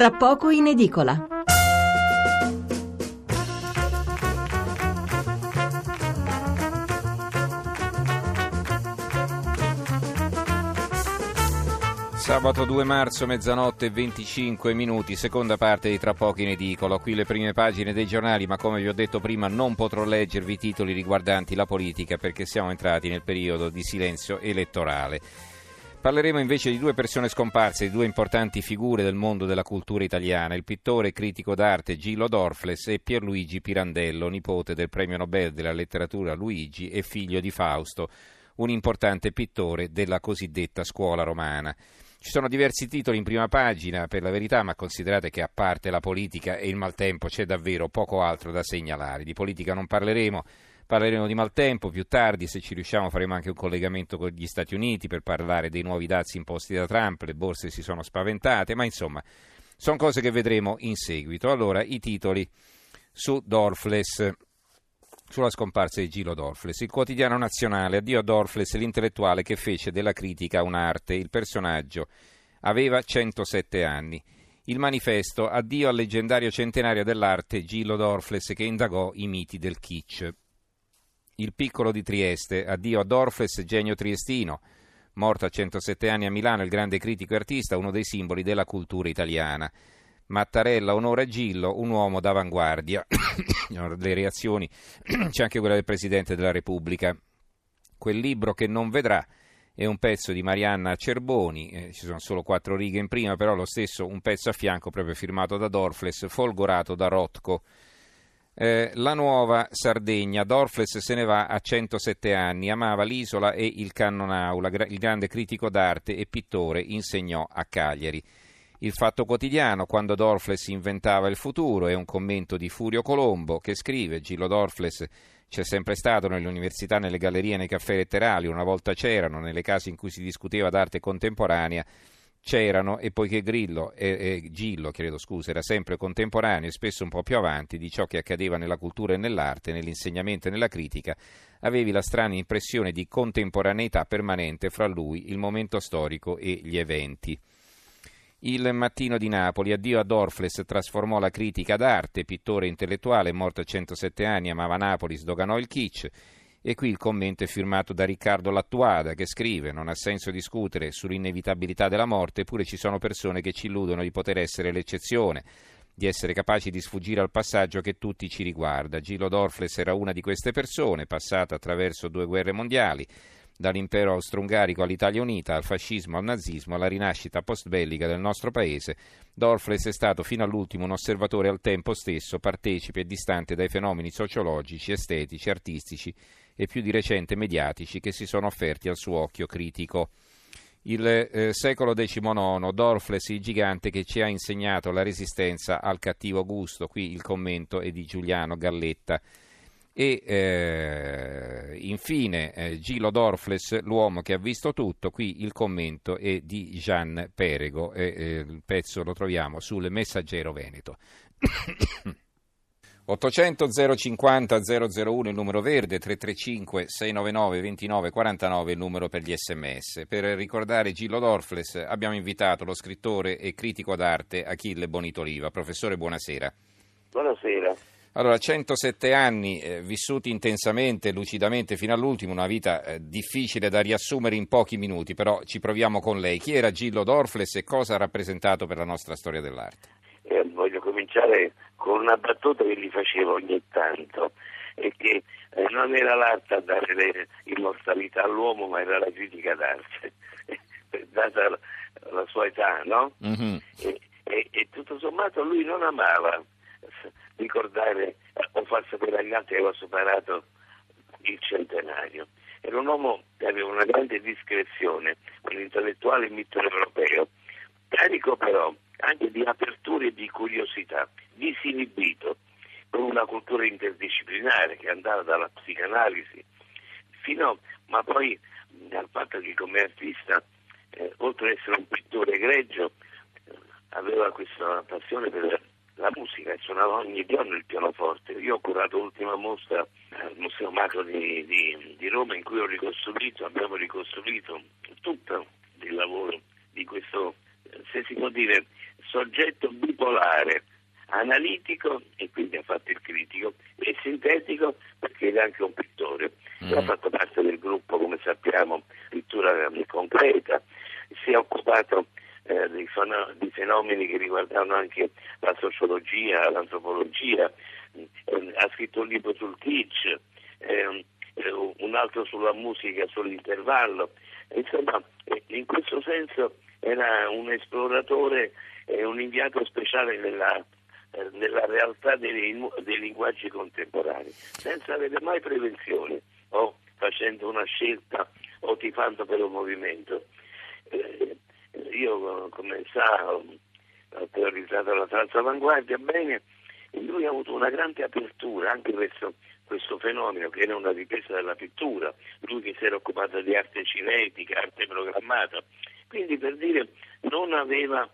tra poco in edicola. Sabato 2 marzo, mezzanotte e 25 minuti, seconda parte di Tra pochi in edicola. Qui le prime pagine dei giornali, ma come vi ho detto prima non potrò leggervi i titoli riguardanti la politica perché siamo entrati nel periodo di silenzio elettorale. Parleremo invece di due persone scomparse, di due importanti figure del mondo della cultura italiana, il pittore e critico d'arte Gillo Dorfles e Pierluigi Pirandello, nipote del premio Nobel della letteratura Luigi e figlio di Fausto, un importante pittore della cosiddetta scuola romana. Ci sono diversi titoli in prima pagina, per la verità, ma considerate che a parte la politica e il maltempo c'è davvero poco altro da segnalare. Di politica non parleremo, parleremo di maltempo più tardi, se ci riusciamo faremo anche un collegamento con gli Stati Uniti per parlare dei nuovi dazi imposti da Trump, le borse si sono spaventate, ma insomma sono cose che vedremo in seguito. Allora, i titoli su Dorfles sulla scomparsa di Gilo Dorfles. Il quotidiano nazionale, addio a Dorfles, l'intellettuale che fece della critica un'arte. Il personaggio aveva 107 anni. Il manifesto, addio al leggendario centenario dell'arte Gilo Dorfles che indagò i miti del kitsch. Il piccolo di Trieste, addio a Dorfles, genio triestino. Morto a 107 anni a Milano, il grande critico e artista, uno dei simboli della cultura italiana. Mattarella onora Gillo, un uomo d'avanguardia. Le reazioni, c'è anche quella del Presidente della Repubblica. Quel libro che non vedrà è un pezzo di Marianna Cerboni, eh, ci sono solo quattro righe in prima, però lo stesso un pezzo a fianco proprio firmato da Dorfles, folgorato da Rotko. Eh, la nuova Sardegna, Dorfles se ne va a 107 anni, amava l'isola e il Cannonaula, il grande critico d'arte e pittore, insegnò a Cagliari. Il Fatto Quotidiano, quando Dorfles inventava il futuro, è un commento di Furio Colombo che scrive Gillo Dorfles c'è sempre stato nelle università, nelle gallerie, nei caffè letterali, una volta c'erano, nelle case in cui si discuteva d'arte contemporanea, c'erano e poiché Grillo, eh, eh, Gillo credo, scusa, era sempre contemporaneo e spesso un po' più avanti di ciò che accadeva nella cultura e nell'arte, nell'insegnamento e nella critica, avevi la strana impressione di contemporaneità permanente fra lui, il momento storico e gli eventi. Il Mattino di Napoli, addio a Dorfles, trasformò la critica d'arte, pittore intellettuale, morto a 107 anni, amava Napoli, sdoganò il kitsch. E qui il commento è firmato da Riccardo Lattuada che scrive: Non ha senso discutere sull'inevitabilità della morte, eppure ci sono persone che ci illudono di poter essere l'eccezione, di essere capaci di sfuggire al passaggio che tutti ci riguarda. Gilo Dorfles era una di queste persone, passata attraverso due guerre mondiali dall'impero austro-ungarico all'Italia unita, al fascismo, al nazismo, alla rinascita post-bellica del nostro paese, Dorfles è stato fino all'ultimo un osservatore al tempo stesso, partecipe e distante dai fenomeni sociologici, estetici, artistici e più di recente mediatici che si sono offerti al suo occhio critico. Il eh, secolo XIX, Dorfles, il gigante che ci ha insegnato la resistenza al cattivo gusto. Qui il commento è di Giuliano Galletta. E eh, infine eh, Gilo Dorfles, l'uomo che ha visto tutto, qui il commento è di Gian Perego, e, eh, il pezzo lo troviamo sul Messaggero Veneto. 800 050 001 il numero verde, 335 699 29 49 il numero per gli sms. Per ricordare Gillo Dorfles abbiamo invitato lo scrittore e critico d'arte Achille Bonitoliva. Professore, buonasera. Buonasera. Allora, 107 anni eh, vissuti intensamente, lucidamente fino all'ultimo, una vita eh, difficile da riassumere in pochi minuti, però ci proviamo con lei. Chi era Gillo Dorfles e cosa ha rappresentato per la nostra storia dell'arte? Eh, voglio cominciare con una battuta che gli facevo ogni tanto, e che eh, non era l'arte a dare immortalità all'uomo, ma era la critica d'arte, data la, la, sua età, no? Mm-hmm. E, e, e tutto sommato lui non amava ricordare eh, o far sapere agli altri che aveva superato il centenario. Era un uomo che aveva una grande discrezione, un intellettuale mitteleuropeo, carico però anche di apertura e di curiosità, disinibito, con una cultura interdisciplinare che andava dalla psicanalisi fino, ma poi al fatto che come artista, eh, oltre ad essere un pittore egregio, eh, aveva questa passione per la musica e suonava ogni giorno il pianoforte. Io ho curato l'ultima mostra al Museo Macro di, di, di Roma in cui ho ricostruito, abbiamo ricostruito tutto il lavoro di questo, se si può dire, soggetto bipolare, analitico e quindi ha fatto il critico e sintetico perché era anche un pittore. Mm. Ha fatto parte del gruppo, come sappiamo, pittura concreta, si è occupato eh, di, di, fenomeni che riguardavano anche la sociologia, l'antropologia, eh, ha scritto un libro sul kitsch, eh, un altro sulla musica, sull'intervallo, insomma in questo senso era un esploratore e un inviato speciale nella, eh, nella realtà dei, dei, linguaggi contemporanei, senza avere mai prevenzione o facendo una scelta o tifando per un movimento. Eh, io, come sa, ho teorizzato la transavanguardia bene e lui ha avuto una grande apertura anche verso questo fenomeno che era una ripresa della pittura, lui che si era occupato di arte cinetica, arte programmata, quindi per dire non aveva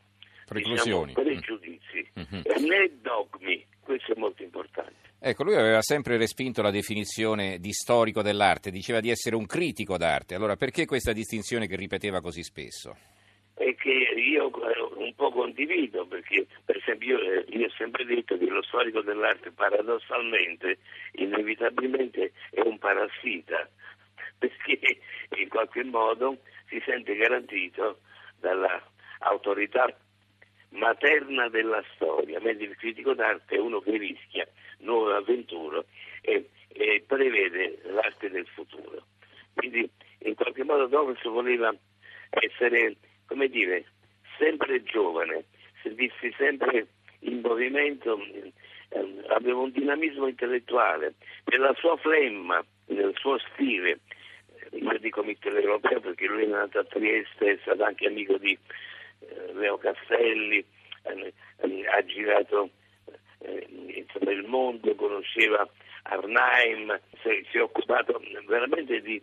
diciamo, pregiudizi mm-hmm. né dogmi, questo è molto importante. Ecco, lui aveva sempre respinto la definizione di storico dell'arte, diceva di essere un critico d'arte, allora perché questa distinzione che ripeteva così spesso? E che io un po' condivido, perché per esempio io, io ho sempre detto che lo storico dell'arte paradossalmente, inevitabilmente è un parassita, perché in qualche modo si sente garantito dall'autorità materna della storia, mentre il critico d'arte è uno che rischia nuove avventure e, e prevede l'arte del futuro. Quindi in qualche modo Douglas voleva essere, come dire, sempre giovane, servirsi sempre in movimento, eh, aveva un dinamismo intellettuale, nella sua flemma, nel suo stile, io dico mitteleuropeo perché lui è nato a Trieste, è stato anche amico di Leo Castelli, eh, eh, ha girato insomma, il mondo, conosceva Arnheim, si, è occupato veramente di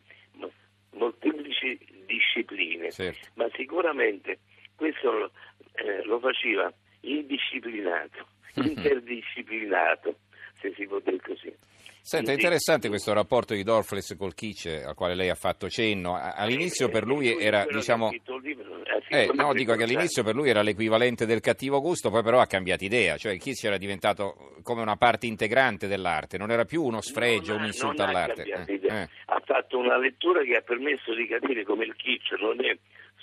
molteplici discipline, certo. ma sicuramente questo eh, lo faceva indisciplinato, interdisciplinato, se si può dire così. Senta, è interessante questo rapporto di Dorfles col Kice al quale lei ha fatto cenno. All'inizio per lui era, diciamo... Eh, no, dico che all'inizio per lui era l'equivalente del cattivo gusto, poi però ha cambiato idea, cioè Kice era diventato come una parte integrante dell'arte, non era più uno sfregio, un insulto all'arte. Eh, eh. Ha fatto una lettura che ha permesso di capire come il kitsch non è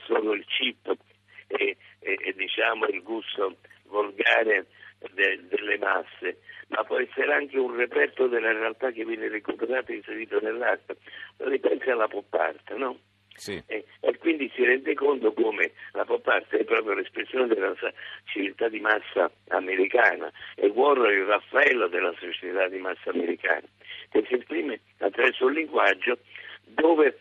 solo il chip e, e, e diciamo il gusto volgare de, delle masse, ma può essere anche un reperto della realtà che viene recuperato e inserito nell'arte. Ripensi alla pop art, no? Sì. E, e, quindi si rende conto come la pop art è proprio l'espressione della civiltà di massa americana e Warhol è il Raffaello della società di massa americana, che si esprime attraverso un linguaggio dove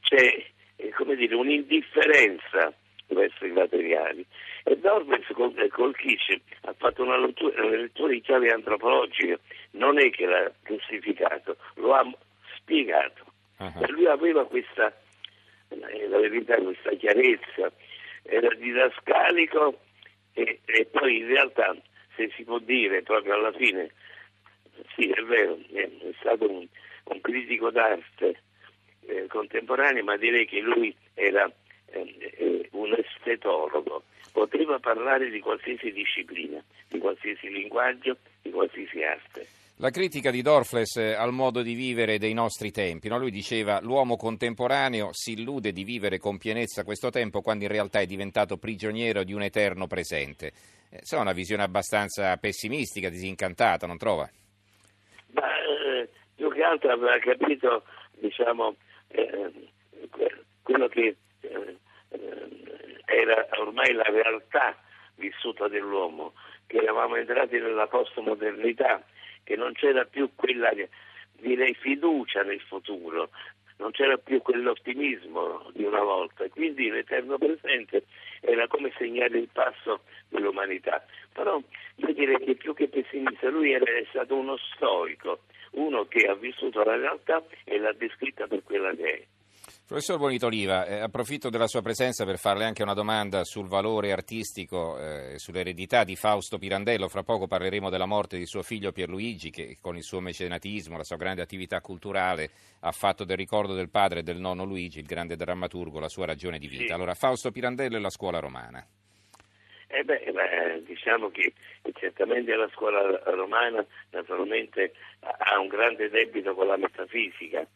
c'è eh, come dire, un'indifferenza verso i materiali. E Dormes col Kish ha fatto una lettura, una lettura di chiave antropologica, non è che l'ha giustificato, lo ha spiegato. Uh-huh. E lui aveva questa, la verità, questa chiarezza, era didascalico e, e poi in realtà, se si può dire proprio alla fine, sì è vero, è, stato un, un critico d'arte eh, contemporanea, ma direi che lui era eh, un estetologo, poteva parlare di qualsiasi disciplina, di qualsiasi linguaggio, di qualsiasi arte. La critica di Dorfles al modo di vivere dei nostri tempi, no? lui diceva l'uomo contemporaneo si illude di vivere con pienezza questo tempo quando in realtà è diventato prigioniero di un eterno presente. Eh, è una visione abbastanza pessimistica, disincantata, non trova? Ma, eh, più che altro aveva capito diciamo, eh, quello che eh, era ormai la realtà vissuta dell'uomo, che eravamo entrati nella postmodernità, che non c'era più quella, direi, fiducia nel futuro, non c'era più quell'ottimismo di una volta, quindi l'eterno presente era come segnare il passo dell'umanità. Però io direi che più che pessimista lui era stato uno storico, uno che ha vissuto la realtà e l'ha descritta per quella che è. Professor Bonitoliva, eh, approfitto della sua presenza per farle anche una domanda sul valore artistico e eh, sull'eredità di Fausto Pirandello. Fra poco parleremo della morte di suo figlio Pierluigi che con il suo mecenatismo, la sua grande attività culturale ha fatto del ricordo del padre e del nonno Luigi, il grande drammaturgo, la sua ragione di vita. Sì. Allora, Fausto Pirandello e la scuola romana. Eh, Eh beh, beh, diciamo che certamente la scuola romana naturalmente ha un grande debito con la metafisica,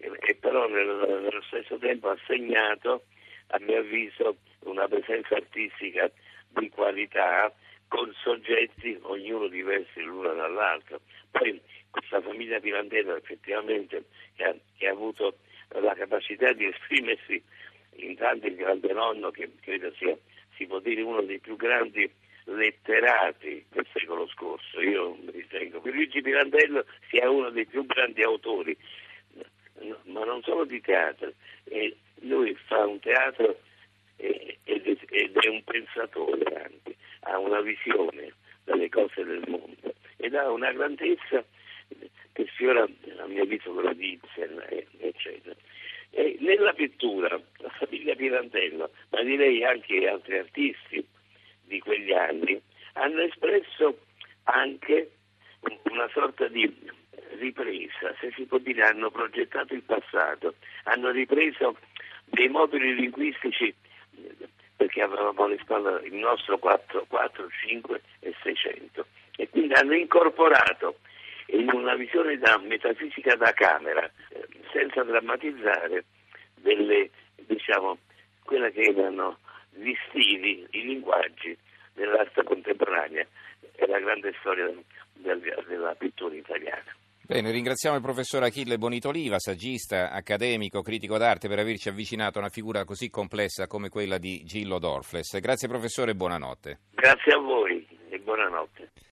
e però nello, stesso tempo ha segnato, a mio avviso, una presenza artistica di qualità con soggetti, ognuno diversi l'uno dall'altro. Poi questa famiglia Pirandello effettivamente che ha, che ha avuto la capacità di esprimersi intanto il grande nonno che credo sia, si può dire, uno dei più grandi letterati del secolo scorso. Io ritengo che Luigi Pirandello sia uno dei più grandi autori, ma non solo di teatro. E lui fa un teatro ed è un pensatore anche, ha una visione delle cose del mondo ed ha una grandezza che sfiora a mio avviso quella di Ibsen, eccetera. E nella pittura, la famiglia Pirandello, ma direi anche altri artisti di quegli anni, hanno espresso anche una sorta di ripresa, se si può dire, hanno progettato il passato, hanno ripreso dei moduli linguistici perché avevamo alle spalle il nostro 4, 4, 5 e 600 e quindi hanno incorporato in una visione da metafisica da camera, eh, senza drammatizzare, delle, diciamo, quelle che erano gli stili, i linguaggi dell'arte contemporanea e la grande storia del, della pittura italiana. Bene, ringraziamo il professor Achille Bonitoliva, saggista, accademico, critico d'arte, per averci avvicinato a una figura così complessa come quella di Gillo Dorfles. Grazie professore e buonanotte. Grazie a voi e buonanotte.